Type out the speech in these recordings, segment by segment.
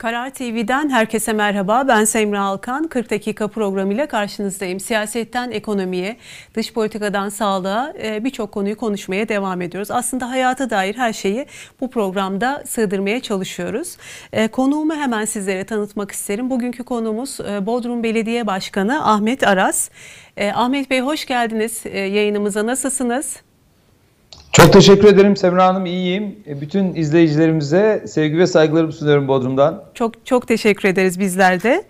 Karar TV'den herkese merhaba. Ben Semra Alkan. 40 dakika programıyla karşınızdayım. Siyasetten ekonomiye, dış politikadan sağlığa e, birçok konuyu konuşmaya devam ediyoruz. Aslında hayata dair her şeyi bu programda sığdırmaya çalışıyoruz. E, konuğumu hemen sizlere tanıtmak isterim. Bugünkü konuğumuz e, Bodrum Belediye Başkanı Ahmet Aras. Ahmet Bey hoş geldiniz yayınımıza. Nasılsınız? Çok teşekkür ederim Semra Hanım. İyiyim. E, bütün izleyicilerimize sevgi ve saygılarımı sunuyorum Bodrum'dan. Çok çok teşekkür ederiz bizler de.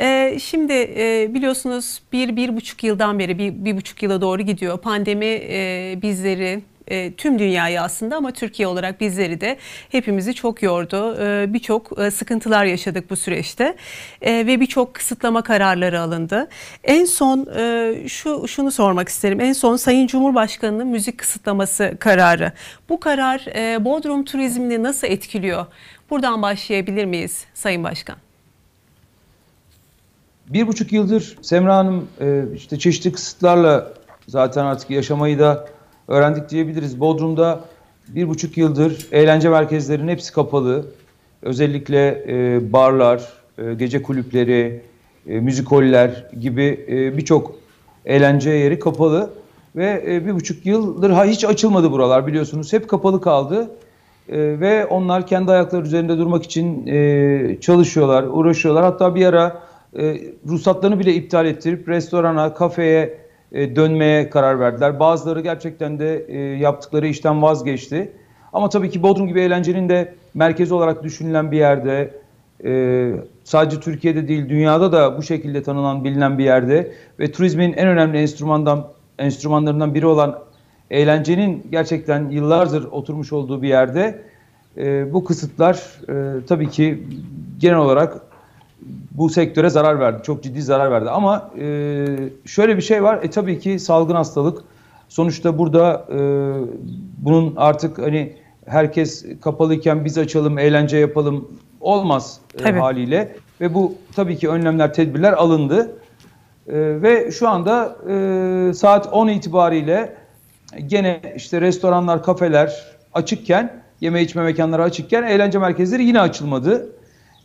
Ee, şimdi e, biliyorsunuz bir, bir buçuk yıldan beri, bir, bir buçuk yıla doğru gidiyor. Pandemi e, bizleri, e, tüm dünyayı aslında ama Türkiye olarak bizleri de hepimizi çok yordu. E, birçok e, sıkıntılar yaşadık bu süreçte e, ve birçok kısıtlama kararları alındı. En son e, şu şunu sormak isterim. En son Sayın Cumhurbaşkanı'nın müzik kısıtlaması kararı. Bu karar e, Bodrum turizmini nasıl etkiliyor? Buradan başlayabilir miyiz Sayın Başkan? Bir buçuk yıldır Semra Hanım e, işte çeşitli kısıtlarla zaten artık yaşamayı da öğrendik diyebiliriz. Bodrum'da bir buçuk yıldır eğlence merkezlerinin hepsi kapalı. Özellikle e, barlar, e, gece kulüpleri, e, müzikoller gibi e, birçok eğlence yeri kapalı. Ve e, bir buçuk yıldır ha, hiç açılmadı buralar biliyorsunuz. Hep kapalı kaldı. E, ve onlar kendi ayakları üzerinde durmak için e, çalışıyorlar, uğraşıyorlar. Hatta bir ara e, ruhsatlarını bile iptal ettirip restorana, kafeye, e, dönmeye karar verdiler. Bazıları gerçekten de e, yaptıkları işten vazgeçti. Ama tabii ki Bodrum gibi eğlencenin de merkezi olarak düşünülen bir yerde, e, sadece Türkiye'de değil dünyada da bu şekilde tanınan, bilinen bir yerde ve turizmin en önemli enstrümandan enstrümanlarından biri olan eğlencenin gerçekten yıllardır oturmuş olduğu bir yerde bu kısıtlar tabii ki genel olarak bu sektöre zarar verdi. Çok ciddi zarar verdi. Ama e, şöyle bir şey var. E tabii ki salgın hastalık. Sonuçta burada e, bunun artık hani herkes kapalıyken biz açalım, eğlence yapalım olmaz e, haliyle. Ve bu tabii ki önlemler, tedbirler alındı. E, ve şu anda e, saat 10 itibariyle gene işte restoranlar, kafeler açıkken, yeme içme mekanları açıkken eğlence merkezleri yine açılmadı.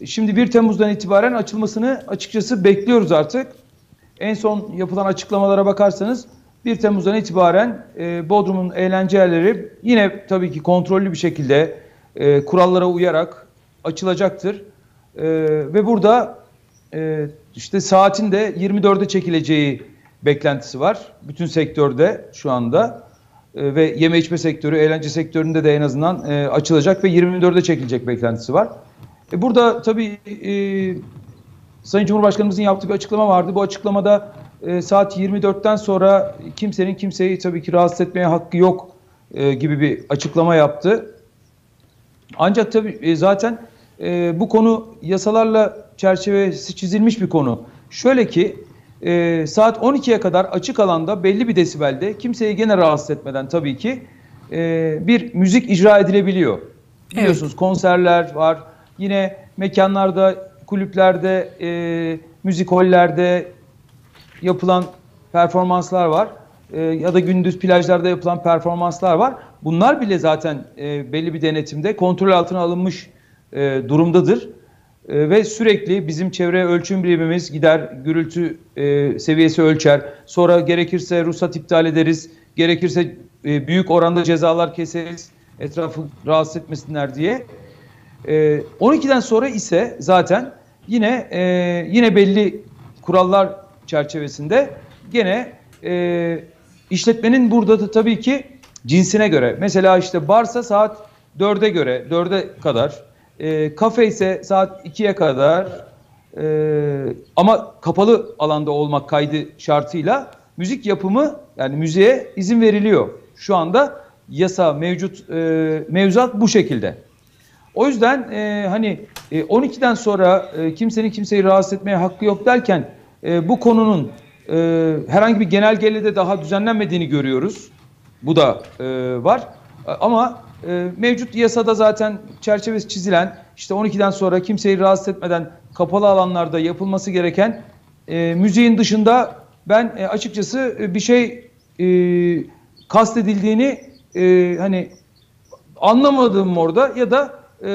Şimdi 1 Temmuz'dan itibaren açılmasını açıkçası bekliyoruz artık. En son yapılan açıklamalara bakarsanız 1 Temmuz'dan itibaren e, Bodrum'un eğlence yerleri yine tabii ki kontrollü bir şekilde e, kurallara uyarak açılacaktır. E, ve burada e, işte saatin de 24'e çekileceği beklentisi var. Bütün sektörde şu anda e, ve yeme içme sektörü, eğlence sektöründe de en azından e, açılacak ve 24'e çekilecek beklentisi var. E burada tabii e, Sayın Cumhurbaşkanımızın yaptığı bir açıklama vardı. Bu açıklamada e, saat 24'ten sonra kimsenin kimseyi tabii ki rahatsız etmeye hakkı yok e, gibi bir açıklama yaptı. Ancak tabii e, zaten e, bu konu yasalarla çerçevesi çizilmiş bir konu. Şöyle ki e, saat 12'ye kadar açık alanda belli bir desibelde kimseyi gene rahatsız etmeden tabii ki e, bir müzik icra edilebiliyor. Biliyorsunuz evet. konserler var, Yine mekanlarda, kulüplerde, e, müzik hollerde yapılan performanslar var. E, ya da gündüz plajlarda yapılan performanslar var. Bunlar bile zaten e, belli bir denetimde kontrol altına alınmış e, durumdadır. E, ve sürekli bizim çevre ölçüm birimimiz gider gürültü e, seviyesi ölçer. Sonra gerekirse ruhsat iptal ederiz. Gerekirse e, büyük oranda cezalar keseriz etrafı rahatsız etmesinler diye. E, ee, 12'den sonra ise zaten yine e, yine belli kurallar çerçevesinde gene e, işletmenin burada da tabii ki cinsine göre mesela işte barsa saat 4'e göre 4'e kadar e, kafe ise saat 2'ye kadar e, ama kapalı alanda olmak kaydı şartıyla müzik yapımı yani müziğe izin veriliyor. Şu anda yasa mevcut e, mevzuat bu şekilde. O yüzden e, hani e, 12'den sonra e, kimsenin kimseyi rahatsız etmeye hakkı yok derken e, bu konunun e, herhangi bir genelgeyle de daha düzenlenmediğini görüyoruz. Bu da e, var. Ama e, mevcut yasada zaten çerçevesi çizilen işte 12'den sonra kimseyi rahatsız etmeden kapalı alanlarda yapılması gereken e, müziğin dışında ben e, açıkçası e, bir şey e, kastedildiğini e, hani anlamadım orada ya da e,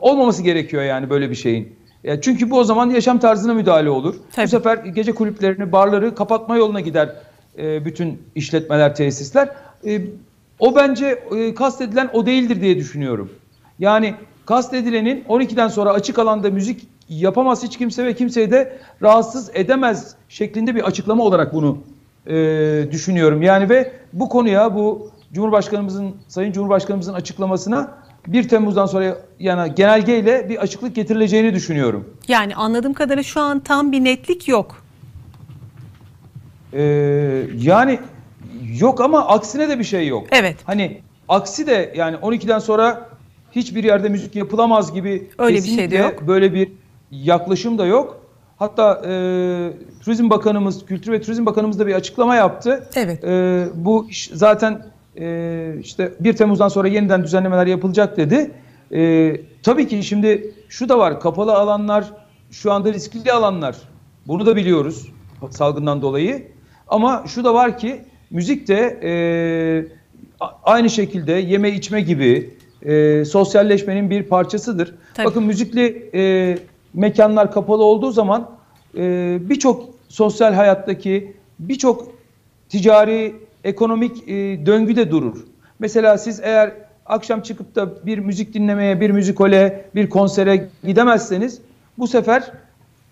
olmaması gerekiyor yani böyle bir şeyin. Ya çünkü bu o zaman yaşam tarzına müdahale olur. Tabii. Bu sefer gece kulüplerini, barları kapatma yoluna gider e, bütün işletmeler, tesisler. E, o bence e, kastedilen o değildir diye düşünüyorum. Yani kastedilenin 12'den sonra açık alanda müzik yapamaz hiç kimse ve kimseyi de rahatsız edemez şeklinde bir açıklama olarak bunu e, düşünüyorum. Yani ve bu konuya bu Cumhurbaşkanımızın Sayın Cumhurbaşkanımızın açıklamasına 1 Temmuz'dan sonra yani genelgeyle bir açıklık getirileceğini düşünüyorum. Yani anladığım kadarıyla şu an tam bir netlik yok. Ee, yani yok ama aksine de bir şey yok. Evet. Hani aksi de yani 12'den sonra hiçbir yerde müzik yapılamaz gibi Öyle bir şey de yok. böyle bir yaklaşım da yok. Hatta e, Turizm Bakanımız, Kültür ve Turizm Bakanımız da bir açıklama yaptı. Evet. E, bu iş zaten e, işte 1 Temmuz'dan sonra yeniden düzenlemeler yapılacak dedi. E, tabii ki şimdi şu da var, kapalı alanlar şu anda riskli alanlar. Bunu da biliyoruz salgından dolayı. Ama şu da var ki müzik de e, aynı şekilde yeme içme gibi e, sosyalleşmenin bir parçasıdır. Tabii. Bakın müzikli e, mekanlar kapalı olduğu zaman e, birçok sosyal hayattaki birçok ticari, ekonomik e, döngü de durur. Mesela siz eğer akşam çıkıp da bir müzik dinlemeye, bir müzikole, bir konsere gidemezseniz bu sefer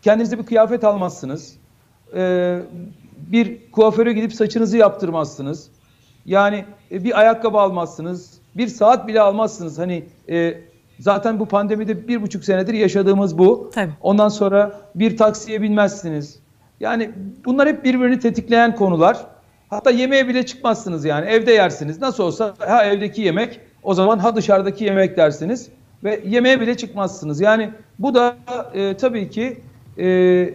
kendinize bir kıyafet almazsınız. Ee, bir kuaföre gidip saçınızı yaptırmazsınız. Yani e, bir ayakkabı almazsınız. Bir saat bile almazsınız. Hani e, zaten bu pandemide bir buçuk senedir yaşadığımız bu. Tabii. Ondan sonra bir taksiye binmezsiniz. Yani bunlar hep birbirini tetikleyen konular. Hatta yemeğe bile çıkmazsınız yani. Evde yersiniz. Nasıl olsa ha evdeki yemek o zaman ha dışarıdaki yemek dersiniz. Ve yemeğe bile çıkmazsınız. Yani bu da e, tabii ki e,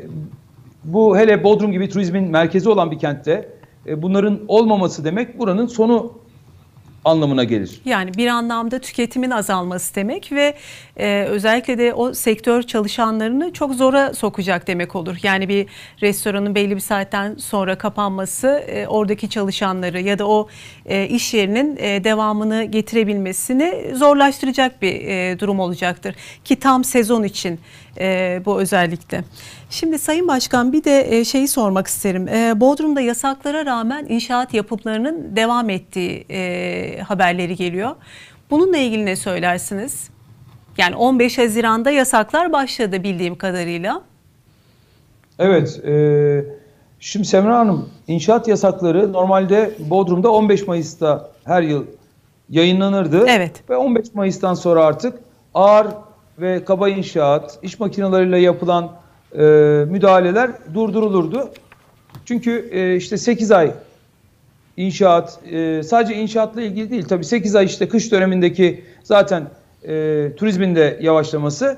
bu hele Bodrum gibi turizmin merkezi olan bir kentte e, bunların olmaması demek buranın sonu anlamına gelir. Yani bir anlamda tüketimin azalması demek ve e, özellikle de o sektör çalışanlarını çok zora sokacak demek olur. Yani bir restoranın belli bir saatten sonra kapanması e, oradaki çalışanları ya da o e, iş yerinin e, devamını getirebilmesini zorlaştıracak bir e, durum olacaktır. Ki tam sezon için e, bu özellikle. Şimdi Sayın Başkan bir de e, şeyi sormak isterim. E, Bodrum'da yasaklara rağmen inşaat yapımlarının devam ettiği e, haberleri geliyor. Bununla ilgili ne söylersiniz? Yani 15 Haziran'da yasaklar başladı bildiğim kadarıyla. Evet, e, şimdi Semra Hanım inşaat yasakları normalde Bodrum'da 15 Mayıs'ta her yıl yayınlanırdı. Evet. Ve 15 Mayıs'tan sonra artık ağır ve kaba inşaat, iş makineleriyle yapılan e, müdahaleler durdurulurdu. Çünkü e, işte 8 ay inşaat, e, sadece inşaatla ilgili değil tabii 8 ay işte kış dönemindeki zaten e, turizmin de yavaşlaması,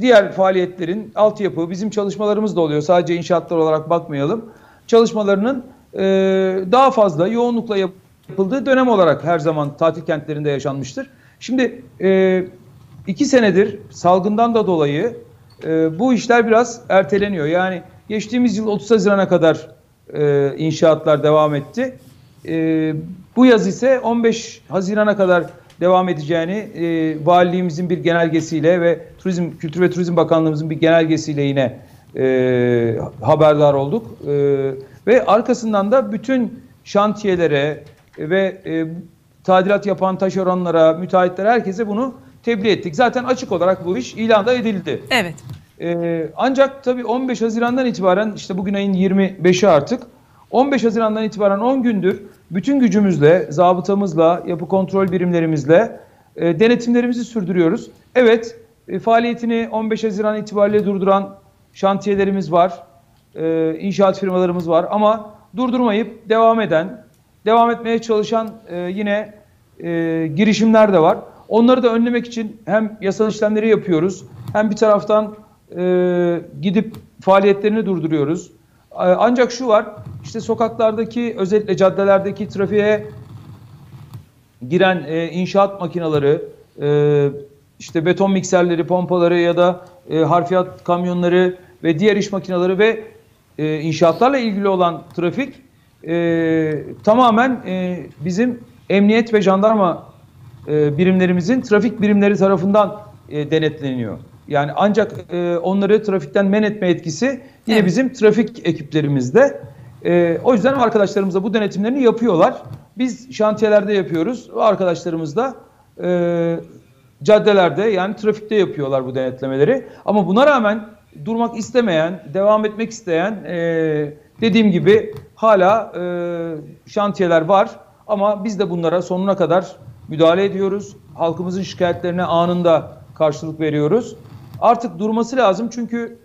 diğer faaliyetlerin altyapı, bizim çalışmalarımız da oluyor sadece inşaatlar olarak bakmayalım. Çalışmalarının e, daha fazla yoğunlukla yapıldığı dönem olarak her zaman tatil kentlerinde yaşanmıştır. Şimdi e, iki senedir salgından da dolayı e, bu işler biraz erteleniyor. Yani geçtiğimiz yıl 30 Haziran'a kadar e, inşaatlar devam etti. E, bu yaz ise 15 Haziran'a kadar devam edeceğini e, valiliğimizin bir genelgesiyle ve Turizm Kültür ve Turizm Bakanlığımızın bir genelgesiyle yine e, haberdar olduk. E, ve arkasından da bütün şantiyelere ve e, tadilat yapan taşeronlara, müteahhitlere herkese bunu tebliğ ettik. Zaten açık olarak bu iş ilan da edildi. Evet. Ee, ancak tabii 15 Haziran'dan itibaren işte bugün ayın 25'i artık 15 Haziran'dan itibaren 10 gündür bütün gücümüzle, zabıtamızla, yapı kontrol birimlerimizle e, denetimlerimizi sürdürüyoruz. Evet, e, faaliyetini 15 Haziran itibariyle durduran şantiyelerimiz var, e, inşaat firmalarımız var ama durdurmayıp devam eden, devam etmeye çalışan e, yine e, girişimler de var. Onları da önlemek için hem yasal işlemleri yapıyoruz hem bir taraftan e, gidip faaliyetlerini durduruyoruz. Ancak şu var, işte sokaklardaki özellikle caddelerdeki trafiğe giren e, inşaat makineleri, e, işte beton mikserleri, pompaları ya da e, harfiyat kamyonları ve diğer iş makineleri ve e, inşaatlarla ilgili olan trafik e, tamamen e, bizim emniyet ve jandarma e, birimlerimizin trafik birimleri tarafından e, denetleniyor. Yani ancak e, onları trafikten men etme etkisi yine Evet. bizim trafik ekiplerimizde. E, o yüzden arkadaşlarımız da bu denetimlerini yapıyorlar. Biz şantiyelerde yapıyoruz. Arkadaşlarımız da e, caddelerde yani trafikte yapıyorlar bu denetlemeleri. Ama buna rağmen durmak istemeyen, devam etmek isteyen e, dediğim gibi hala e, şantiyeler var. Ama biz de bunlara sonuna kadar müdahale ediyoruz. Halkımızın şikayetlerine anında karşılık veriyoruz. Artık durması lazım çünkü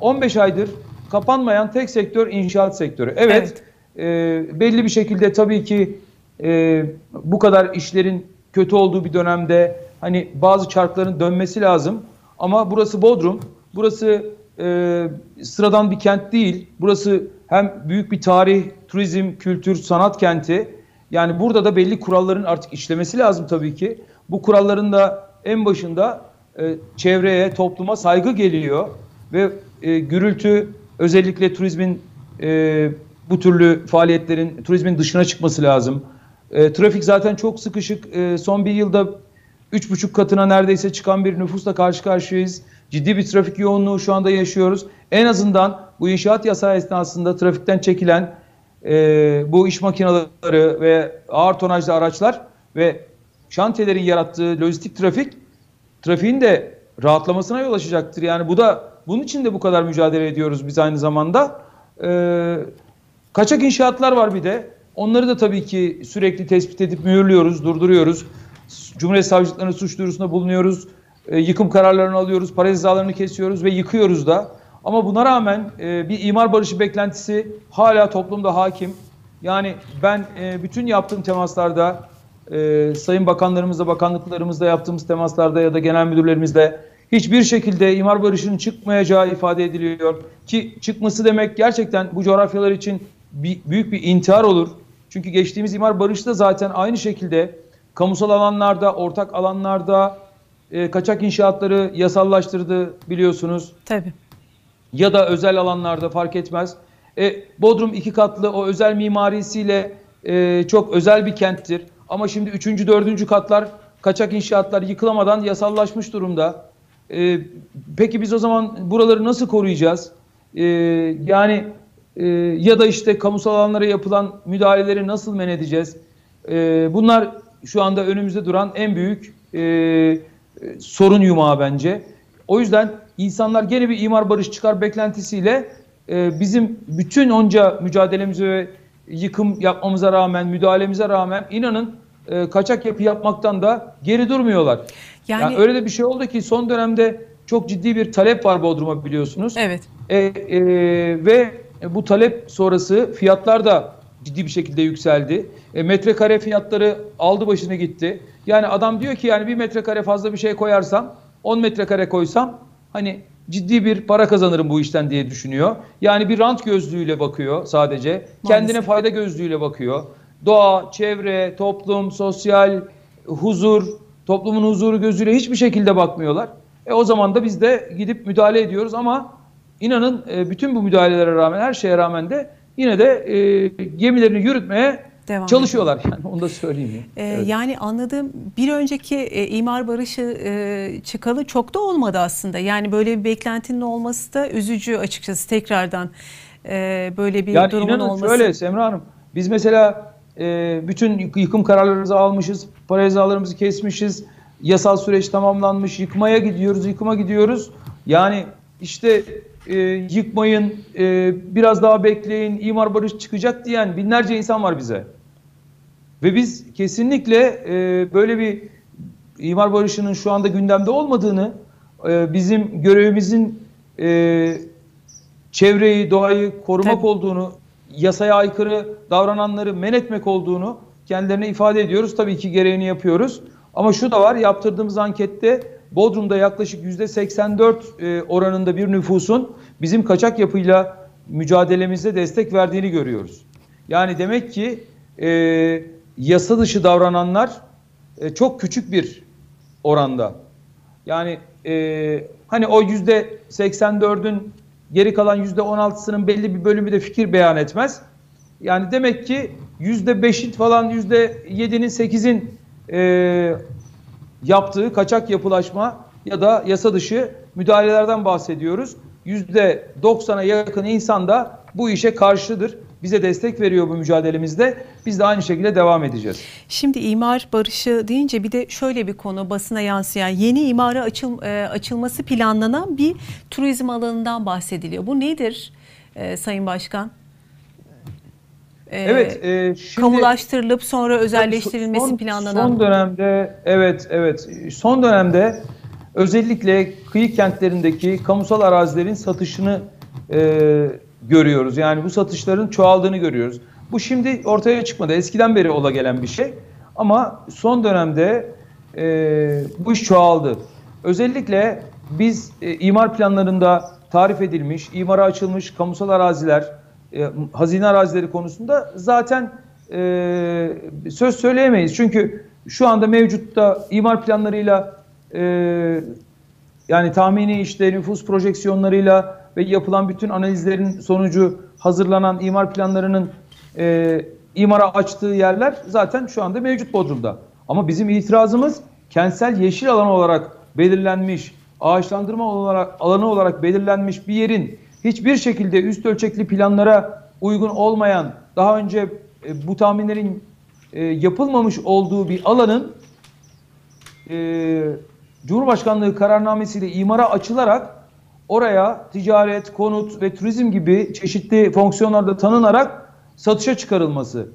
15 aydır kapanmayan tek sektör inşaat sektörü. Evet, e, belli bir şekilde tabii ki e, bu kadar işlerin kötü olduğu bir dönemde hani bazı çarkların dönmesi lazım. Ama burası Bodrum, burası e, sıradan bir kent değil. Burası hem büyük bir tarih, turizm, kültür, sanat kenti. Yani burada da belli kuralların artık işlemesi lazım tabii ki. Bu kuralların da en başında e, çevreye, topluma saygı geliyor ve e, gürültü özellikle turizmin e, bu türlü faaliyetlerin turizmin dışına çıkması lazım. E, trafik zaten çok sıkışık. E, son bir yılda üç buçuk katına neredeyse çıkan bir nüfusla karşı karşıyayız. Ciddi bir trafik yoğunluğu şu anda yaşıyoruz. En azından bu inşaat yasağı esnasında trafikten çekilen e, bu iş makineleri ve ağır tonajlı araçlar ve şantiyelerin yarattığı lojistik trafik trafiğin de rahatlamasına yol açacaktır. Yani bu da bunun için de bu kadar mücadele ediyoruz biz aynı zamanda. Ee, kaçak inşaatlar var bir de. Onları da tabii ki sürekli tespit edip mühürlüyoruz, durduruyoruz. Cumhuriyet Savcılıklarına suç duyurusunda bulunuyoruz. Ee, yıkım kararlarını alıyoruz, para cezalarını kesiyoruz ve yıkıyoruz da. Ama buna rağmen e, bir imar barışı beklentisi hala toplumda hakim. Yani ben e, bütün yaptığım temaslarda e, sayın bakanlarımızla, bakanlıklarımızla yaptığımız temaslarda ya da genel müdürlerimizle hiçbir şekilde imar barışının çıkmayacağı ifade ediliyor. Ki çıkması demek gerçekten bu coğrafyalar için bir, büyük bir intihar olur. Çünkü geçtiğimiz imar barışı da zaten aynı şekilde kamusal alanlarda, ortak alanlarda e, kaçak inşaatları yasallaştırdı biliyorsunuz Tabii. Ya da özel alanlarda fark etmez. E, Bodrum iki katlı o özel mimarisiyle e, çok özel bir kenttir. Ama şimdi üçüncü, dördüncü katlar kaçak inşaatlar yıkılamadan yasallaşmış durumda. E, peki biz o zaman buraları nasıl koruyacağız? E, yani e, ya da işte kamusal alanlara yapılan müdahaleleri nasıl men edeceğiz? E, bunlar şu anda önümüzde duran en büyük e, sorun yumağı bence. O yüzden insanlar gene bir imar barış çıkar beklentisiyle e, bizim bütün onca mücadelemize ve yıkım yapmamıza rağmen, müdahalemize rağmen inanın e, kaçak yapı yapmaktan da geri durmuyorlar. Yani- Yani, öyle de bir şey oldu ki son dönemde çok ciddi bir talep var Bodrum'a biliyorsunuz. Evet. E, e, ve bu talep sonrası fiyatlar da ciddi bir şekilde yükseldi. E, metrekare fiyatları aldı başını gitti. Yani adam diyor ki yani bir metrekare fazla bir şey koyarsam 10 metrekare koysam hani ciddi bir para kazanırım bu işten diye düşünüyor. Yani bir rant gözlüğüyle bakıyor sadece. Kendine fayda gözlüğüyle bakıyor. Doğa, çevre, toplum, sosyal, huzur, toplumun huzuru gözüyle hiçbir şekilde bakmıyorlar. E o zaman da biz de gidip müdahale ediyoruz ama inanın e, bütün bu müdahalelere rağmen, her şeye rağmen de yine de e, gemilerini yürütmeye Devam çalışıyorlar. Yani onu da söyleyeyim. ya. Ee, Evet. Yani anladığım bir önceki e, imar barışı e, çıkalı çok da olmadı aslında. Yani böyle bir beklentinin olması da üzücü açıkçası tekrardan e, böyle bir Yani durumun inanın olması. şöyle Semra Hanım, biz mesela e, bütün yık- yıkım kararlarımızı almışız, para cezalarımızı kesmişiz, yasal süreç tamamlanmış, yıkmaya gidiyoruz, yıkıma gidiyoruz. Yani işte e, yıkmayın, e, biraz daha bekleyin, imar barış çıkacak diyen binlerce insan var bize. Ve biz kesinlikle e, böyle bir imar barışının şu anda gündemde olmadığını, e, bizim görevimizin e, çevreyi, doğayı korumak Tabii. olduğunu, yasaya aykırı davrananları men etmek olduğunu kendilerine ifade ediyoruz. Tabii ki gereğini yapıyoruz. Ama şu da var, yaptırdığımız ankette Bodrum'da yaklaşık %84 e, oranında bir nüfusun bizim kaçak yapıyla mücadelemize destek verdiğini görüyoruz. Yani demek ki e, yasa dışı davrananlar e, çok küçük bir oranda. Yani e, hani o yüzde 84'ün geri kalan yüzde 16'sının belli bir bölümü de fikir beyan etmez. Yani demek ki yüzde 5'in falan yüzde 7'nin 8'in e, yaptığı kaçak yapılaşma ya da yasa dışı müdahalelerden bahsediyoruz. %90'a yakın insan da bu işe karşıdır. Bize destek veriyor bu mücadelemizde. Biz de aynı şekilde devam edeceğiz. Şimdi imar barışı deyince bir de şöyle bir konu basına yansıyan yeni imara açıl, e, açılması planlanan bir turizm alanından bahsediliyor. Bu nedir e, Sayın Başkan? E, evet. E, şimdi, kamulaştırılıp sonra özelleştirilmesi son, planlanan. Son dönemde evet evet son dönemde özellikle kıyı kentlerindeki kamusal arazilerin satışını e, görüyoruz. Yani bu satışların çoğaldığını görüyoruz. Bu şimdi ortaya çıkmadı. Eskiden beri ola gelen bir şey. Ama son dönemde e, bu iş çoğaldı. Özellikle biz e, imar planlarında tarif edilmiş, imara açılmış kamusal araziler, e, hazine arazileri konusunda zaten e, söz söyleyemeyiz. Çünkü şu anda mevcutta imar planlarıyla e, yani tahmini işte nüfus projeksiyonlarıyla ve yapılan bütün analizlerin sonucu hazırlanan imar planlarının e, imara açtığı yerler zaten şu anda mevcut Bodrum'da. Ama bizim itirazımız kentsel yeşil alan olarak belirlenmiş, ağaçlandırma olarak, alanı olarak belirlenmiş bir yerin hiçbir şekilde üst ölçekli planlara uygun olmayan, daha önce e, bu tahminlerin e, yapılmamış olduğu bir alanın e, Cumhurbaşkanlığı kararnamesiyle imara açılarak oraya ticaret, konut ve turizm gibi çeşitli fonksiyonlarda tanınarak satışa çıkarılması.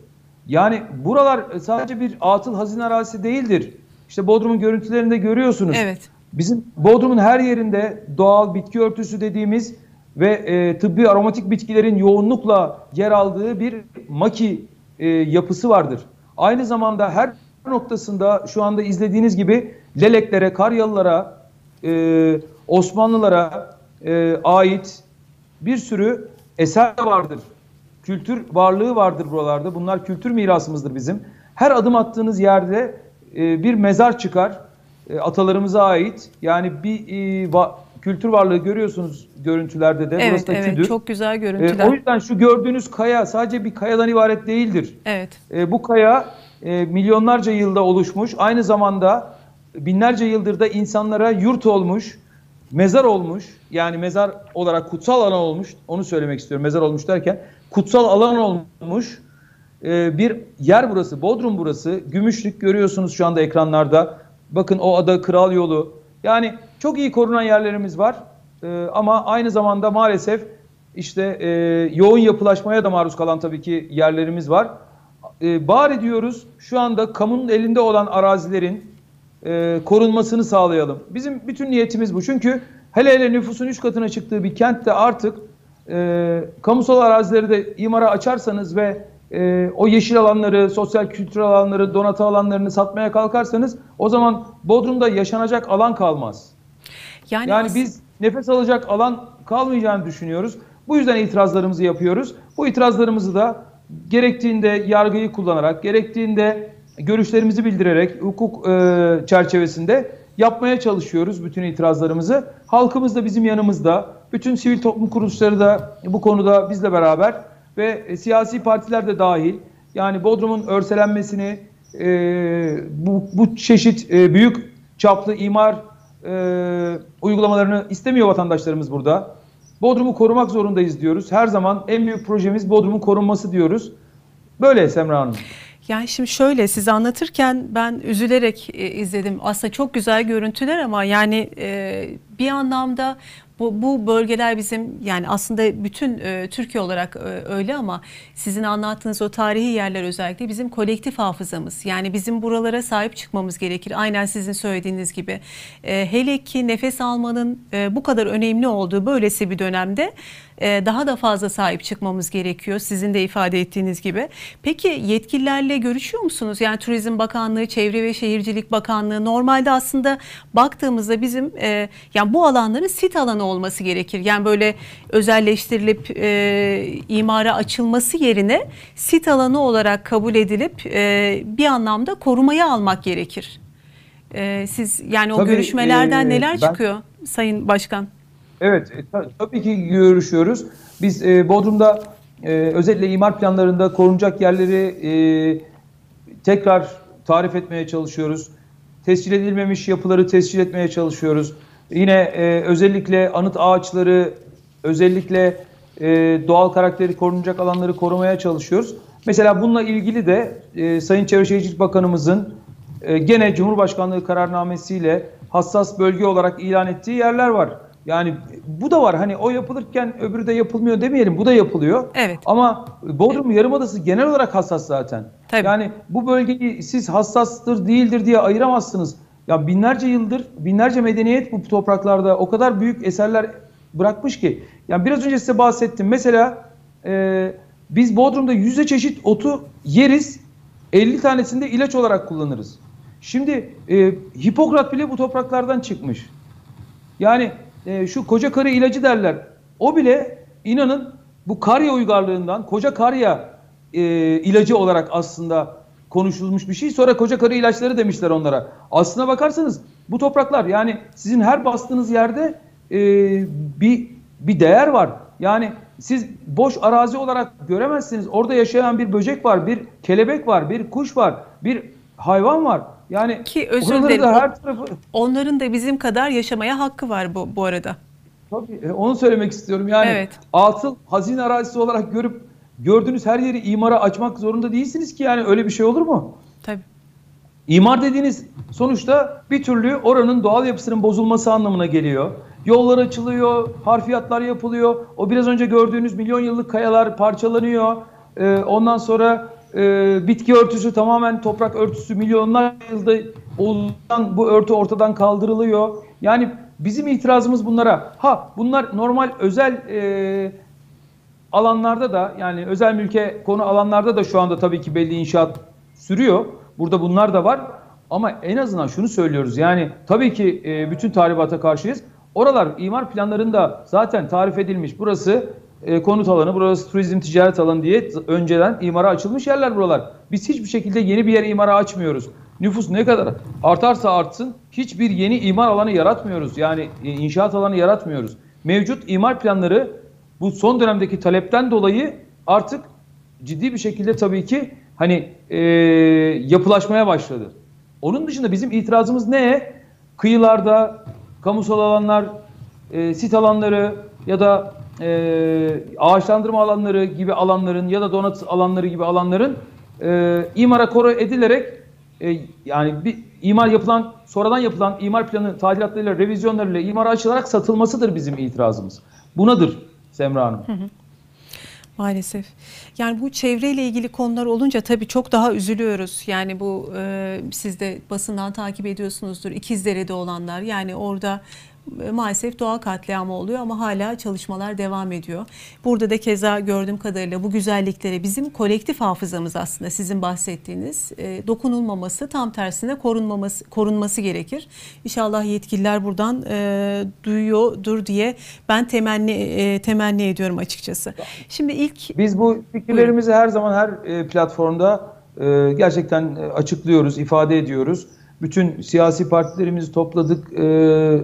Yani buralar sadece bir atıl hazine arazisi değildir. İşte Bodrum'un görüntülerinde görüyorsunuz. Evet. Bizim Bodrum'un her yerinde doğal bitki örtüsü dediğimiz ve e, tıbbi aromatik bitkilerin yoğunlukla yer aldığı bir maki e, yapısı vardır. Aynı zamanda her noktasında şu anda izlediğiniz gibi Leleklere, Karyalılara, e, Osmanlılara e, ait bir sürü eser vardır. Kültür varlığı vardır buralarda. Bunlar kültür mirasımızdır bizim. Her adım attığınız yerde e, bir mezar çıkar. E, atalarımıza ait. Yani bir e, va kültür varlığı görüyorsunuz görüntülerde de. Evet, Burası da evet. Küdür. Çok güzel görüntüler. E, o yüzden şu gördüğünüz kaya sadece bir kayadan ibaret değildir. Evet. E, bu kaya e, milyonlarca yılda oluşmuş. Aynı zamanda binlerce yıldır da insanlara yurt olmuş, mezar olmuş. Yani mezar olarak kutsal alan olmuş. Onu söylemek istiyorum mezar olmuş derken. Kutsal alan olmuş e, bir yer burası. Bodrum burası. Gümüşlük görüyorsunuz şu anda ekranlarda. Bakın o ada Kral Yolu. Yani çok iyi korunan yerlerimiz var. E, ama aynı zamanda maalesef işte e, yoğun yapılaşmaya da maruz kalan tabii ki yerlerimiz var. E, bari diyoruz şu anda kamunun elinde olan arazilerin e, korunmasını sağlayalım. Bizim bütün niyetimiz bu. Çünkü hele hele nüfusun 3 katına çıktığı bir kentte artık e, kamusal arazileri de imara açarsanız ve e, o yeşil alanları, sosyal kültürel alanları, donatı alanlarını satmaya kalkarsanız o zaman Bodrum'da yaşanacak alan kalmaz. Yani, yani biz nefes alacak alan kalmayacağını düşünüyoruz. Bu yüzden itirazlarımızı yapıyoruz. Bu itirazlarımızı da gerektiğinde yargıyı kullanarak, gerektiğinde görüşlerimizi bildirerek hukuk e, çerçevesinde yapmaya çalışıyoruz bütün itirazlarımızı. Halkımız da bizim yanımızda. Bütün sivil toplum kuruluşları da bu konuda bizle beraber ve e, siyasi partiler de dahil. Yani Bodrum'un örselenmesini, e, bu, bu çeşit büyük çaplı imar uygulamalarını istemiyor vatandaşlarımız burada. Bodrum'u korumak zorundayız diyoruz. Her zaman en büyük projemiz Bodrum'un korunması diyoruz. Böyle Semra Hanım. Yani şimdi şöyle siz anlatırken ben üzülerek e, izledim. Aslında çok güzel görüntüler ama yani e, bir anlamda bu, bu bölgeler bizim yani aslında bütün e, Türkiye olarak e, öyle ama sizin anlattığınız o tarihi yerler özellikle bizim kolektif hafızamız. Yani bizim buralara sahip çıkmamız gerekir. Aynen sizin söylediğiniz gibi. E, hele ki nefes almanın e, bu kadar önemli olduğu böylesi bir dönemde daha da fazla sahip çıkmamız gerekiyor. Sizin de ifade ettiğiniz gibi. Peki yetkililerle görüşüyor musunuz? Yani Turizm Bakanlığı, Çevre ve Şehircilik Bakanlığı normalde aslında baktığımızda bizim e, yani bu alanların sit alanı olması gerekir. Yani böyle özelleştirilip e, imara açılması yerine sit alanı olarak kabul edilip e, bir anlamda korumaya almak gerekir. E, siz yani o Tabii, görüşmelerden e, neler ben, çıkıyor Sayın Başkan? Evet e, tabii ki görüşüyoruz. Biz e, Bodrum'da e, özellikle imar planlarında korunacak yerleri e, tekrar tarif etmeye çalışıyoruz. Tescil edilmemiş yapıları tescil etmeye çalışıyoruz. Yine e, özellikle anıt ağaçları, özellikle e, doğal karakteri korunacak alanları korumaya çalışıyoruz. Mesela bununla ilgili de e, Sayın Çevre Şehircilik Bakanımızın e, gene Cumhurbaşkanlığı kararnamesiyle hassas bölge olarak ilan ettiği yerler var. Yani bu da var. Hani o yapılırken öbürü de yapılmıyor demeyelim. Bu da yapılıyor. Evet. Ama Bodrum Yarımadası genel olarak hassas zaten. Tabii. Yani bu bölgeyi siz hassastır değildir diye ayıramazsınız. Ya binlerce yıldır, binlerce medeniyet bu topraklarda o kadar büyük eserler bırakmış ki. Yani biraz önce size bahsettim. Mesela e, biz Bodrum'da yüzde çeşit otu yeriz. 50 tanesini de ilaç olarak kullanırız. Şimdi e, Hipokrat bile bu topraklardan çıkmış. Yani e, şu koca karı ilacı derler. O bile inanın bu karya uygarlığından koca karya e, ilacı olarak aslında konuşulmuş bir şey. Sonra koca karı ilaçları demişler onlara. Aslına bakarsanız bu topraklar yani sizin her bastığınız yerde e, bir bir değer var. Yani siz boş arazi olarak göremezsiniz. Orada yaşayan bir böcek var, bir kelebek var, bir kuş var, bir hayvan var. Yani Ki özür dilerim. her tarafı Onların da bizim kadar yaşamaya hakkı var bu, bu arada. Tabii e, onu söylemek istiyorum. Yani Evet. atıl hazine arazisi olarak görüp gördüğünüz her yeri imara açmak zorunda değilsiniz ki yani öyle bir şey olur mu? Tabii. İmar dediğiniz sonuçta bir türlü oranın doğal yapısının bozulması anlamına geliyor. Yollar açılıyor, harfiyatlar yapılıyor. O biraz önce gördüğünüz milyon yıllık kayalar parçalanıyor. Ee, ondan sonra e, bitki örtüsü tamamen toprak örtüsü milyonlar yılda oluşan bu örtü ortadan kaldırılıyor. Yani bizim itirazımız bunlara. Ha bunlar normal özel e, alanlarda da yani özel mülke konu alanlarda da şu anda tabii ki belli inşaat sürüyor. Burada bunlar da var. Ama en azından şunu söylüyoruz yani tabii ki e, bütün tahribata karşıyız. Oralar imar planlarında zaten tarif edilmiş. Burası e, konut alanı, burası turizm ticaret alanı diye önceden imara açılmış yerler buralar. Biz hiçbir şekilde yeni bir yer imara açmıyoruz. Nüfus ne kadar artarsa artsın hiçbir yeni imar alanı yaratmıyoruz. Yani e, inşaat alanı yaratmıyoruz. Mevcut imar planları bu son dönemdeki talepten dolayı artık ciddi bir şekilde tabii ki hani e, yapılaşmaya başladı. Onun dışında bizim itirazımız ne? Kıyılarda, kamusal alanlar, e, sit alanları ya da e, ağaçlandırma alanları gibi alanların ya da donat alanları gibi alanların e, imara koru edilerek e, yani bir imar yapılan sonradan yapılan imar planı tadilatlarıyla revizyonlarıyla imara açılarak satılmasıdır bizim itirazımız. Bunadır Semra Hanım. Maalesef. Yani bu çevreyle ilgili konular olunca tabii çok daha üzülüyoruz. Yani bu e, siz de basından takip ediyorsunuzdur. İkizdere'de olanlar yani orada maalesef doğa katliamı oluyor ama hala çalışmalar devam ediyor. Burada da keza gördüğüm kadarıyla bu güzelliklere bizim kolektif hafızamız aslında sizin bahsettiğiniz e, dokunulmaması tam tersine korunmaması korunması gerekir. İnşallah yetkililer buradan e, duyuyordur diye ben temenni e, temenni ediyorum açıkçası. Şimdi ilk Biz bu fikirlerimizi her zaman her e, platformda e, gerçekten e, açıklıyoruz, ifade ediyoruz. Bütün siyasi partilerimizi topladık, e,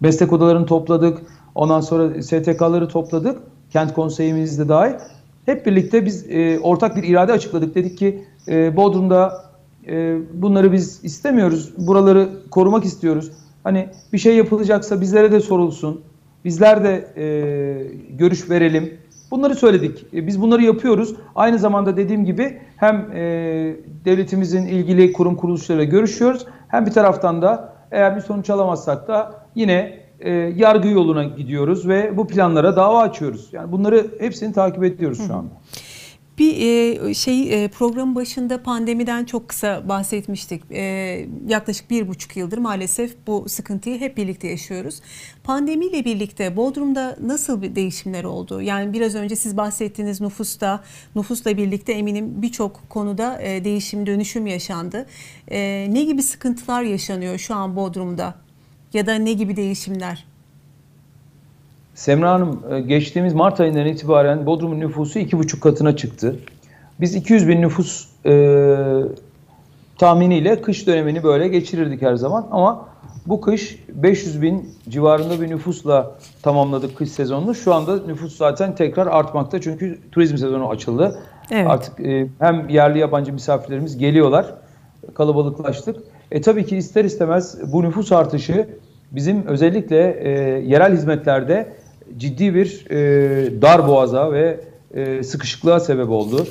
meslek odalarını topladık, ondan sonra STK'ları topladık, kent konseyimiz de dahil. Hep birlikte biz e, ortak bir irade açıkladık. Dedik ki e, Bodrum'da e, bunları biz istemiyoruz, buraları korumak istiyoruz. Hani bir şey yapılacaksa bizlere de sorulsun, bizler de e, görüş verelim. Bunları söyledik. E, Biz bunları yapıyoruz. Aynı zamanda dediğim gibi hem e, devletimizin ilgili kurum kuruluşlarıyla görüşüyoruz. Hem bir taraftan da eğer bir sonuç alamazsak da yine e, yargı yoluna gidiyoruz ve bu planlara dava açıyoruz. Yani bunları hepsini takip ediyoruz şu anda. Bir e, şey e, programın başında pandemiden çok kısa bahsetmiştik. E, yaklaşık bir buçuk yıldır maalesef bu sıkıntıyı hep birlikte yaşıyoruz. Pandemiyle birlikte Bodrum'da nasıl bir değişimler oldu? Yani biraz önce siz bahsettiğiniz nüfusta, nüfusla birlikte eminim birçok konuda e, değişim, dönüşüm yaşandı. E, ne gibi sıkıntılar yaşanıyor şu an Bodrum'da? Ya da ne gibi değişimler? Semra Hanım e, geçtiğimiz Mart ayından itibaren Bodrum'un nüfusu iki buçuk katına çıktı. Biz 200 bin nüfus e, tahminiyle kış dönemini böyle geçirirdik her zaman ama bu kış 500 bin civarında bir nüfusla tamamladık kış sezonunu. Şu anda nüfus zaten tekrar artmakta çünkü turizm sezonu açıldı. Evet. Artık e, hem yerli yabancı misafirlerimiz geliyorlar, kalabalıklaştık. E tabii ki ister istemez bu nüfus artışı bizim özellikle e, yerel hizmetlerde ciddi bir e, dar boğaza ve e, sıkışıklığa sebep oldu.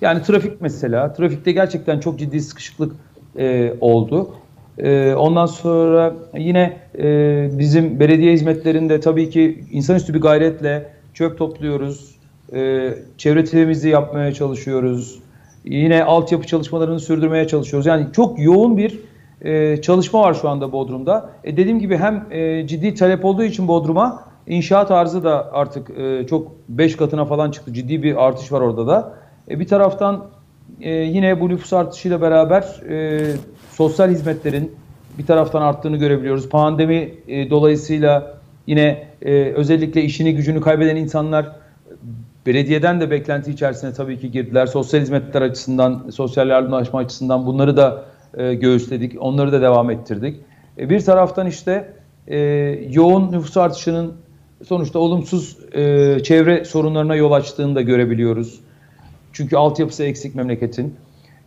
Yani trafik mesela, trafikte gerçekten çok ciddi sıkışıklık e, oldu. E, ondan sonra yine e, bizim belediye hizmetlerinde tabii ki insanüstü bir gayretle çöp topluyoruz, e, çevre temizliği yapmaya çalışıyoruz, yine altyapı çalışmalarını sürdürmeye çalışıyoruz. Yani çok yoğun bir e, çalışma var şu anda Bodrum'da. E, dediğim gibi hem e, ciddi talep olduğu için Bodrum'a inşaat arzı da artık e, çok 5 katına falan çıktı. Ciddi bir artış var orada da. E, bir taraftan e, yine bu nüfus artışıyla beraber e, sosyal hizmetlerin bir taraftan arttığını görebiliyoruz. Pandemi e, dolayısıyla yine e, özellikle işini gücünü kaybeden insanlar belediyeden de beklenti içerisine tabii ki girdiler. Sosyal hizmetler açısından, sosyal yardımlaşma açısından bunları da e, göğüsledik. Onları da devam ettirdik. E, bir taraftan işte e, yoğun nüfus artışının sonuçta olumsuz e, çevre sorunlarına yol açtığını da görebiliyoruz. Çünkü altyapısı eksik memleketin.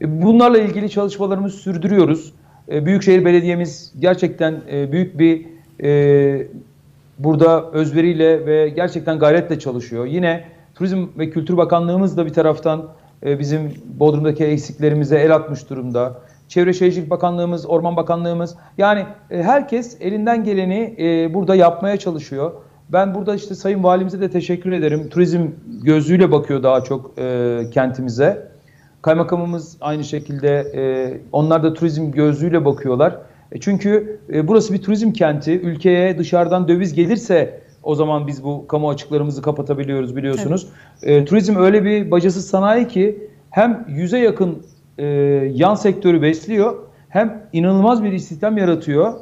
E, bunlarla ilgili çalışmalarımızı sürdürüyoruz. E, Büyükşehir Belediye'miz gerçekten e, büyük bir e, burada özveriyle ve gerçekten gayretle çalışıyor. Yine Turizm ve Kültür Bakanlığımız da bir taraftan e, bizim Bodrum'daki eksiklerimize el atmış durumda. Çevre Şehircilik Bakanlığımız, Orman Bakanlığımız yani e, herkes elinden geleni e, burada yapmaya çalışıyor. Ben burada işte Sayın Valimize de teşekkür ederim. Turizm gözüyle bakıyor daha çok e, kentimize. Kaymakamımız aynı şekilde onlar da turizm gözüyle bakıyorlar. Çünkü burası bir turizm kenti. Ülkeye dışarıdan döviz gelirse o zaman biz bu kamu açıklarımızı kapatabiliyoruz biliyorsunuz. Evet. E, turizm öyle bir bacasız sanayi ki hem yüze yakın e, yan sektörü besliyor hem inanılmaz bir istihdam yaratıyor.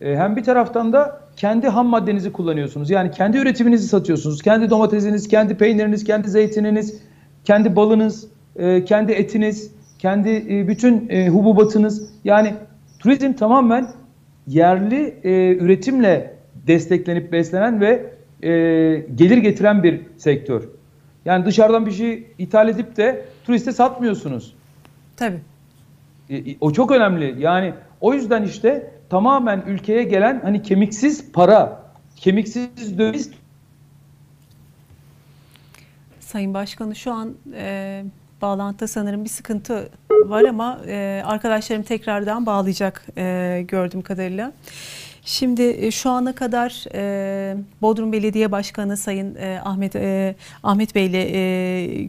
E, hem bir taraftan da kendi ham maddenizi kullanıyorsunuz. Yani kendi üretiminizi satıyorsunuz. Kendi domatesiniz, kendi peyniriniz, kendi zeytininiz, kendi balınız, e, kendi etiniz, kendi e, bütün e, hububatınız. Yani turizm tamamen yerli e, üretimle desteklenip beslenen ve e, gelir getiren bir sektör. Yani dışarıdan bir şey ithal edip de turiste satmıyorsunuz. Tabii. E, o çok önemli. Yani o yüzden işte tamamen ülkeye gelen hani kemiksiz para, kemiksiz döviz. Sayın Başkanı şu an e, bağlantıda sanırım bir sıkıntı var ama e, arkadaşlarım tekrardan bağlayacak e, gördüğüm kadarıyla. Şimdi e, şu ana kadar e, Bodrum Belediye Başkanı Sayın e, Ahmet e, Ahmet Bey ile e,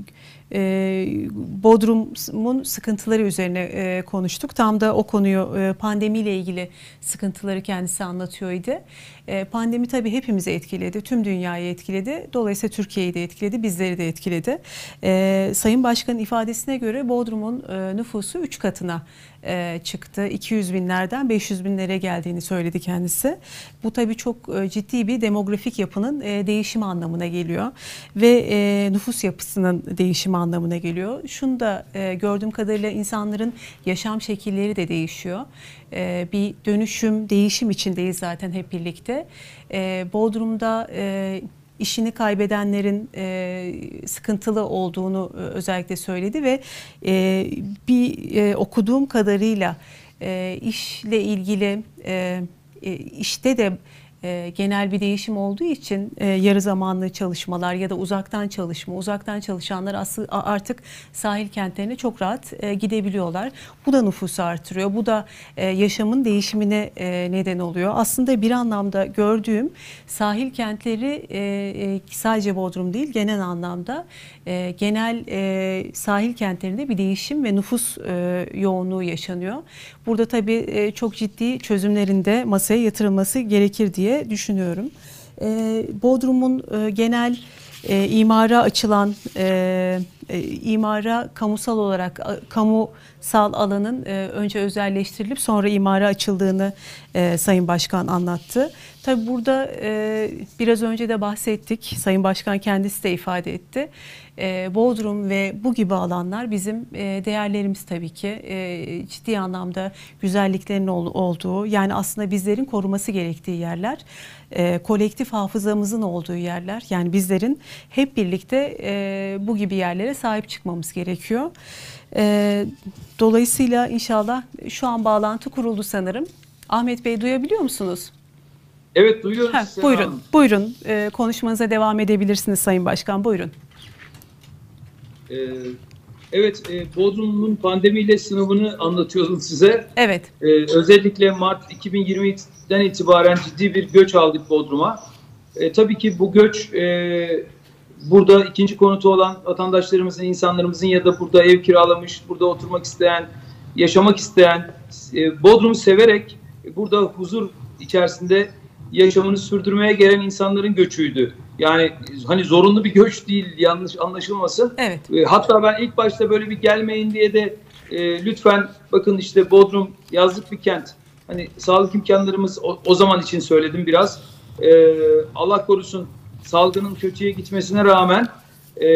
e, Bodrum'un sıkıntıları üzerine e, konuştuk. Tam da o konuyu e, pandemiyle ilgili sıkıntıları kendisi anlatıyordu. E, pandemi tabii hepimizi etkiledi, tüm dünyayı etkiledi. Dolayısıyla Türkiye'yi de etkiledi, bizleri de etkiledi. E, Sayın Başkan'ın ifadesine göre Bodrum'un e, nüfusu 3 katına e, çıktı. 200 binlerden 500 binlere geldiğini söyledi kendisi. Bu tabii çok e, ciddi bir demografik yapının e, değişimi anlamına geliyor. Ve e, nüfus yapısının değişimi anlamına geliyor. Şunu da e, gördüğüm kadarıyla insanların yaşam şekilleri de değişiyor. E, bir dönüşüm, değişim içindeyiz zaten hep birlikte. E, Bodrum'da... E, işini kaybedenlerin e, sıkıntılı olduğunu e, özellikle söyledi ve e, bir e, okuduğum kadarıyla e, işle ilgili e, e, işte de e, genel bir değişim olduğu için e, yarı zamanlı çalışmalar ya da uzaktan çalışma, uzaktan çalışanlar aslında artık sahil kentlerine çok rahat e, gidebiliyorlar. Bu da nüfusu artırıyor. Bu da yaşamın değişimine neden oluyor. Aslında bir anlamda gördüğüm sahil kentleri sadece Bodrum değil genel anlamda genel sahil kentlerinde bir değişim ve nüfus yoğunluğu yaşanıyor. Burada tabii çok ciddi çözümlerinde masaya yatırılması gerekir diye düşünüyorum. E, Bodrum'un e, genel e, imara açılan e, imara kamusal olarak kamusal alanın e, önce özelleştirilip sonra imara açıldığını e, Sayın Başkan anlattı. Tabi burada e, biraz önce de bahsettik. Sayın Başkan kendisi de ifade etti. E, Bodrum ve bu gibi alanlar bizim e, değerlerimiz tabii ki. E, ciddi anlamda güzelliklerin ol, olduğu yani aslında bizlerin koruması gerektiği yerler. E, kolektif hafızamızın olduğu yerler. Yani bizlerin hep birlikte e, bu gibi yerlere sahip çıkmamız gerekiyor. E, dolayısıyla inşallah şu an bağlantı kuruldu sanırım. Ahmet Bey duyabiliyor musunuz? Evet duyuyoruz. Ha, buyurun, Hanım. buyurun. Ee, konuşmanıza devam edebilirsiniz Sayın Başkan. Buyurun. Ee, evet, e, Bodrum'un pandemiyle sınavını anlatıyordum size. Evet, Ee, özellikle Mart 2020'den itibaren ciddi bir göç aldık Bodrum'a. Ee, tabii ki bu göç e, burada ikinci konutu olan vatandaşlarımızın, insanlarımızın ya da burada ev kiralamış, burada oturmak isteyen, yaşamak isteyen, e, Bodrum'u severek e, burada huzur içerisinde yaşamını sürdürmeye gelen insanların göçüydü. Yani hani zorunlu bir göç değil, yanlış anlaşılmasın. evet. E, Hatta ben ilk başta böyle bir gelmeyin diye de e, lütfen bakın işte Bodrum yazlık bir kent. Hani sağlık imkanlarımız o, o zaman için söyledim biraz. E, Allah korusun salgının kötüye gitmesine rağmen e,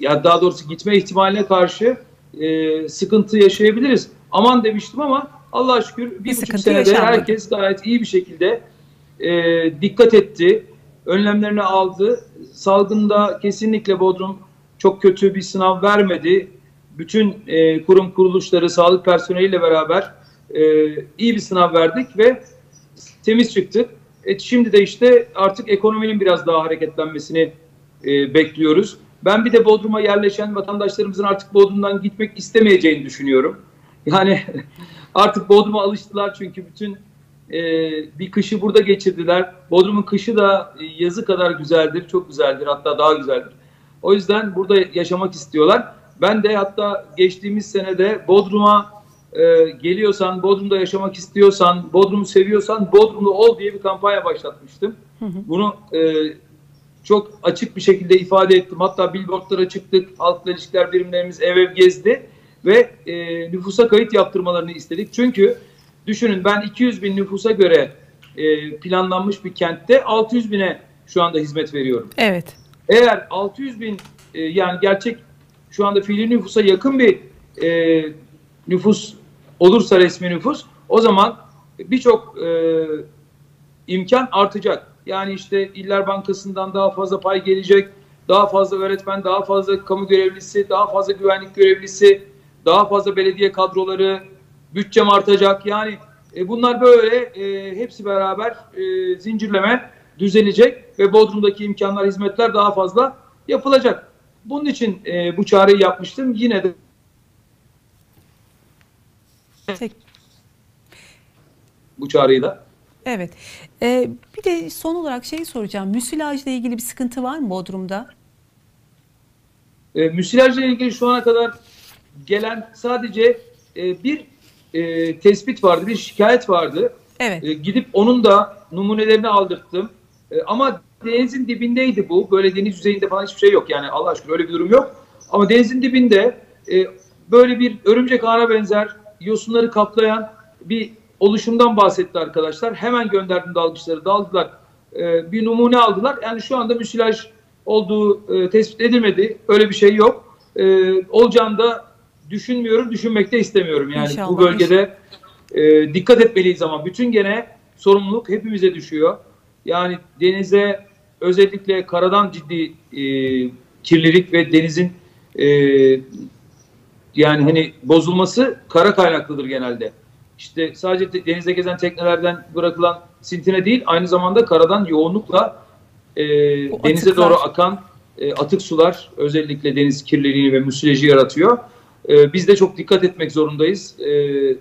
ya daha doğrusu gitme ihtimaline karşı e, sıkıntı yaşayabiliriz. Aman demiştim ama Allah'a şükür bir, buçuk sıkıntı senede yaşanmadı. herkes gayet iyi bir şekilde e, dikkat etti. Önlemlerini aldı. Salgında kesinlikle Bodrum çok kötü bir sınav vermedi. Bütün e, kurum kuruluşları, sağlık personeliyle beraber e, iyi bir sınav verdik ve temiz çıktık. E, şimdi de işte artık ekonominin biraz daha hareketlenmesini e, bekliyoruz. Ben bir de Bodrum'a yerleşen vatandaşlarımızın artık Bodrum'dan gitmek istemeyeceğini düşünüyorum. Yani artık Bodrum'a alıştılar çünkü bütün e, bir kışı burada geçirdiler. Bodrum'un kışı da e, yazı kadar güzeldir, çok güzeldir hatta daha güzeldir. O yüzden burada yaşamak istiyorlar. Ben de hatta geçtiğimiz senede Bodrum'a e, geliyorsan, Bodrum'da yaşamak istiyorsan, Bodrum'u seviyorsan Bodrum'da ol diye bir kampanya başlatmıştım. Bunu e, çok açık bir şekilde ifade ettim. Hatta billboardlara çıktık, halkla ilişkiler birimlerimiz ev ev gezdi ve e, nüfusa kayıt yaptırmalarını istedik. Çünkü düşünün ben 200 bin nüfusa göre e, planlanmış bir kentte 600 bine şu anda hizmet veriyorum. Evet. Eğer 600 bin e, yani gerçek şu anda fiili nüfusa yakın bir e, nüfus olursa resmi nüfus o zaman birçok e, imkan artacak. Yani işte İller Bankası'ndan daha fazla pay gelecek, daha fazla öğretmen, daha fazla kamu görevlisi, daha fazla güvenlik görevlisi, daha fazla belediye kadroları, bütçem artacak. Yani e, bunlar böyle e, hepsi beraber e, zincirleme düzelecek ve Bodrum'daki imkanlar, hizmetler daha fazla yapılacak. Bunun için e, bu çağrıyı yapmıştım. Yine de Tek- bu çağrıyı da. Evet. Ee, bir de son olarak şey soracağım. Müsilajla ilgili bir sıkıntı var mı Bodrum'da? E, müsilajla ilgili şu ana kadar gelen sadece e, bir e, tespit vardı, bir şikayet vardı. Evet. E, gidip onun da numunelerini aldırttım. E, ama denizin dibindeydi bu. Böyle deniz yüzeyinde falan hiçbir şey yok. Yani Allah aşkına öyle bir durum yok. Ama denizin dibinde e, böyle bir örümcek ağına benzer yosunları kaplayan bir oluşumdan bahsetti arkadaşlar. Hemen gönderdim dalgıçları. Daldılar. E, bir numune aldılar. Yani şu anda müsilaj olduğu e, tespit edilmedi. Öyle bir şey yok. E, olacağını da düşünmüyorum, düşünmek de istemiyorum. Yani İnşallah, bu bölgede e, dikkat etmeliyiz ama bütün gene sorumluluk hepimize düşüyor. Yani denize özellikle karadan ciddi e, kirlilik ve denizin e, yani hani bozulması kara kaynaklıdır genelde. İşte sadece de- denizde gezen teknelerden bırakılan sintine değil aynı zamanda karadan yoğunlukla e, denize atıklar. doğru akan e, atık sular özellikle deniz kirliliğini ve müsilajı yaratıyor. E, biz de çok dikkat etmek zorundayız. E,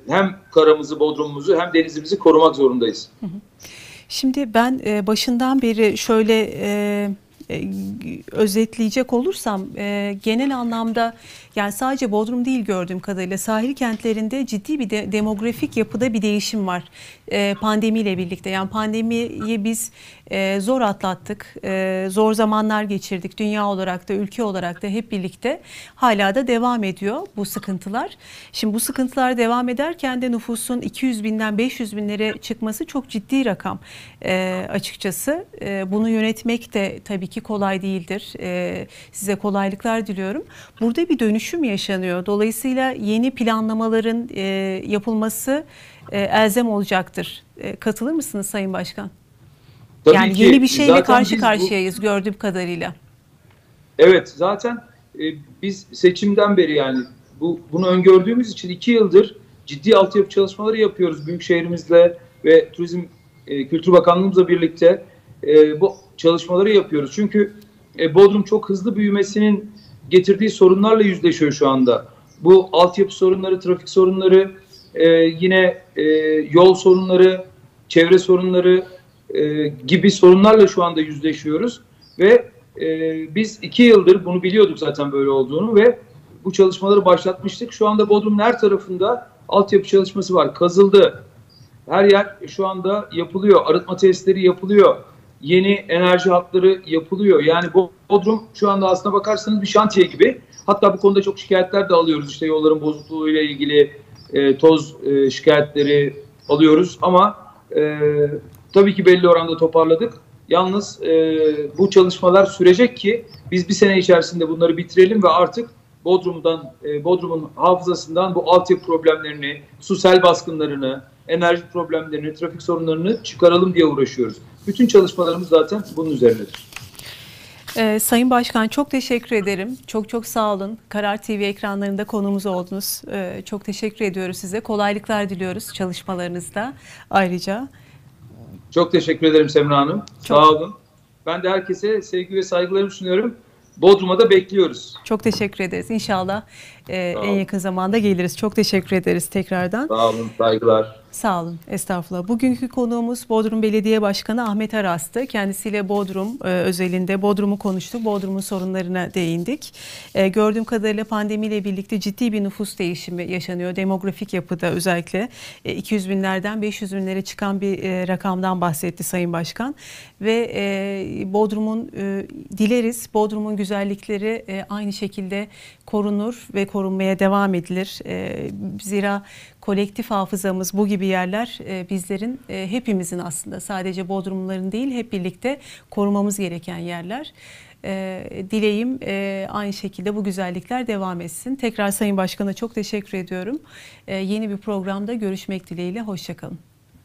hem karamızı, bodrumumuzu hem denizimizi korumak zorundayız. Şimdi ben e, başından beri şöyle e, e, özetleyecek olursam e, genel anlamda yani sadece Bodrum değil gördüğüm kadarıyla sahil kentlerinde ciddi bir de, demografik yapıda bir değişim var e, pandemiyle birlikte. Yani pandemiyi biz e, zor atlattık, e, zor zamanlar geçirdik dünya olarak da ülke olarak da hep birlikte hala da devam ediyor bu sıkıntılar. Şimdi bu sıkıntılar devam ederken de nüfusun 200 binden 500 binlere çıkması çok ciddi rakam e, açıkçası. E, bunu yönetmek de tabii ki kolay değildir. E, size kolaylıklar diliyorum. Burada bir dönüşüm yaşanıyor. Dolayısıyla yeni planlamaların e, yapılması e, elzem olacaktır. E, katılır mısınız Sayın Başkan? Tabii yani yeni bir şeyle karşı biz bu- karşıyayız gördüğüm kadarıyla. Evet zaten e, biz seçimden beri yani bu bunu öngördüğümüz için iki yıldır ciddi altyapı çalışmaları yapıyoruz büyük şehrimizle ve turizm e, Kültür Bakanlığımızla birlikte e, bu çalışmaları yapıyoruz. Çünkü e, Bodrum çok hızlı büyümesinin getirdiği sorunlarla yüzleşiyor şu anda. Bu altyapı sorunları, trafik sorunları, e, yine e, yol sorunları, çevre sorunları e, gibi sorunlarla şu anda yüzleşiyoruz. Ve e, biz iki yıldır bunu biliyorduk zaten böyle olduğunu ve bu çalışmaları başlatmıştık. Şu anda Bodrum'un her tarafında altyapı çalışması var. Kazıldı. Her yer şu anda yapılıyor. Arıtma testleri yapılıyor. Yeni enerji hatları yapılıyor. Yani Bodrum şu anda aslına bakarsanız bir şantiye gibi. Hatta bu konuda çok şikayetler de alıyoruz. İşte yolların bozukluğuyla ilgili e, toz e, şikayetleri alıyoruz. Ama e, tabii ki belli oranda toparladık. Yalnız e, bu çalışmalar sürecek ki biz bir sene içerisinde bunları bitirelim ve artık Bodrum'dan, e, Bodrum'un hafızasından bu altyapı problemlerini, su sel baskınlarını, enerji problemlerini, trafik sorunlarını çıkaralım diye uğraşıyoruz. Bütün çalışmalarımız zaten bunun üzerinedir. Ee, Sayın Başkan çok teşekkür ederim. Çok çok sağ olun. Karar TV ekranlarında konumuz oldunuz. Ee, çok teşekkür ediyoruz size. Kolaylıklar diliyoruz çalışmalarınızda ayrıca. Çok teşekkür ederim Semra Hanım. Çok- Sağ olun. Ben de herkese sevgi ve saygılarımı sunuyorum. Bodrum'a da bekliyoruz. Çok teşekkür ederiz. İnşallah e, en yakın zamanda geliriz. Çok teşekkür ederiz tekrardan. Sağ olun, saygılar. Sağ olun. Estağfurullah. Bugünkü konuğumuz Bodrum Belediye Başkanı Ahmet Aras'tı. Kendisiyle Bodrum e, özelinde Bodrum'u konuştuk. Bodrum'un sorunlarına değindik. E, gördüğüm kadarıyla pandemiyle birlikte ciddi bir nüfus değişimi yaşanıyor. Demografik yapıda özellikle e, 200 binlerden 500 binlere çıkan bir e, rakamdan bahsetti Sayın Başkan. Ve e, Bodrum'un e, dileriz Bodrum'un güzellikleri e, aynı şekilde korunur ve korunmaya devam edilir. E, zira kolektif hafızamız bu gibi yerler e, bizlerin e, hepimizin aslında sadece Bodrumluların değil hep birlikte korumamız gereken yerler. E, dileğim e, aynı şekilde bu güzellikler devam etsin. Tekrar Sayın Başkan'a çok teşekkür ediyorum. Yeni bir programda görüşmek dileğiyle. Hoşçakalın.